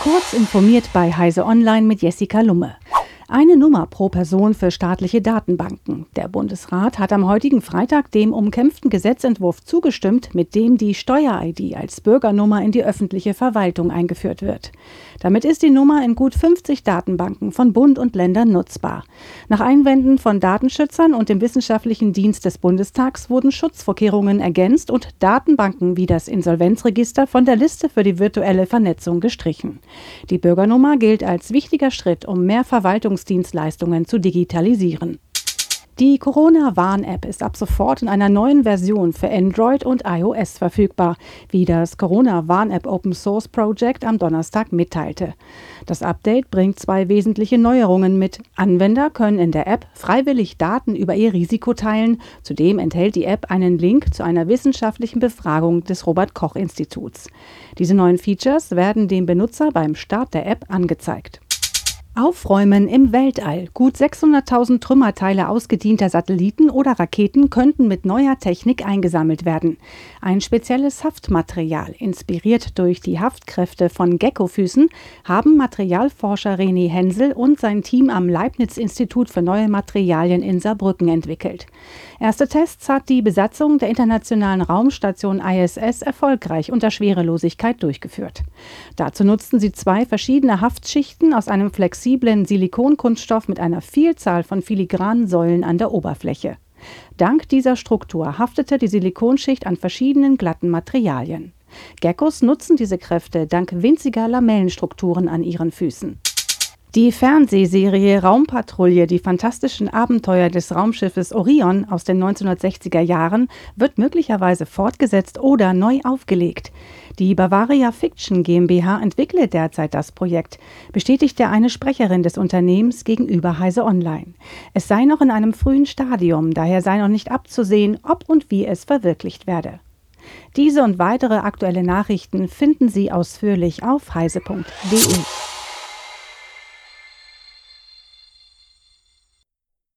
Kurz informiert bei Heise Online mit Jessica Lumme. Eine Nummer pro Person für staatliche Datenbanken. Der Bundesrat hat am heutigen Freitag dem umkämpften Gesetzentwurf zugestimmt, mit dem die Steuer-ID als Bürgernummer in die öffentliche Verwaltung eingeführt wird. Damit ist die Nummer in gut 50 Datenbanken von Bund und Ländern nutzbar. Nach Einwänden von Datenschützern und dem Wissenschaftlichen Dienst des Bundestags wurden Schutzvorkehrungen ergänzt und Datenbanken wie das Insolvenzregister von der Liste für die virtuelle Vernetzung gestrichen. Die Bürgernummer gilt als wichtiger Schritt, um mehr Verwaltung Verwaltungsdienstleistungen zu digitalisieren. Die Corona-Warn-App ist ab sofort in einer neuen Version für Android und iOS verfügbar, wie das Corona-Warn-App Open Source Project am Donnerstag mitteilte. Das Update bringt zwei wesentliche Neuerungen mit. Anwender können in der App freiwillig Daten über ihr Risiko teilen. Zudem enthält die App einen Link zu einer wissenschaftlichen Befragung des Robert Koch Instituts. Diese neuen Features werden dem Benutzer beim Start der App angezeigt. Aufräumen im Weltall. Gut 600.000 Trümmerteile ausgedienter Satelliten oder Raketen könnten mit neuer Technik eingesammelt werden. Ein spezielles Haftmaterial, inspiriert durch die Haftkräfte von Geckofüßen, haben Materialforscher René Hensel und sein Team am Leibniz-Institut für neue Materialien in Saarbrücken entwickelt. Erste Tests hat die Besatzung der internationalen Raumstation ISS erfolgreich unter Schwerelosigkeit durchgeführt. Dazu nutzten sie zwei verschiedene Haftschichten aus einem flexiblen flexiblen Silikonkunststoff mit einer Vielzahl von filigranen Säulen an der Oberfläche. Dank dieser Struktur haftete die Silikonschicht an verschiedenen glatten Materialien. Geckos nutzen diese Kräfte dank winziger Lamellenstrukturen an ihren Füßen. Die Fernsehserie Raumpatrouille, die fantastischen Abenteuer des Raumschiffes Orion aus den 1960er Jahren, wird möglicherweise fortgesetzt oder neu aufgelegt. Die Bavaria Fiction GmbH entwickle derzeit das Projekt, bestätigte eine Sprecherin des Unternehmens gegenüber Heise Online. Es sei noch in einem frühen Stadium, daher sei noch nicht abzusehen, ob und wie es verwirklicht werde. Diese und weitere aktuelle Nachrichten finden Sie ausführlich auf heise.de.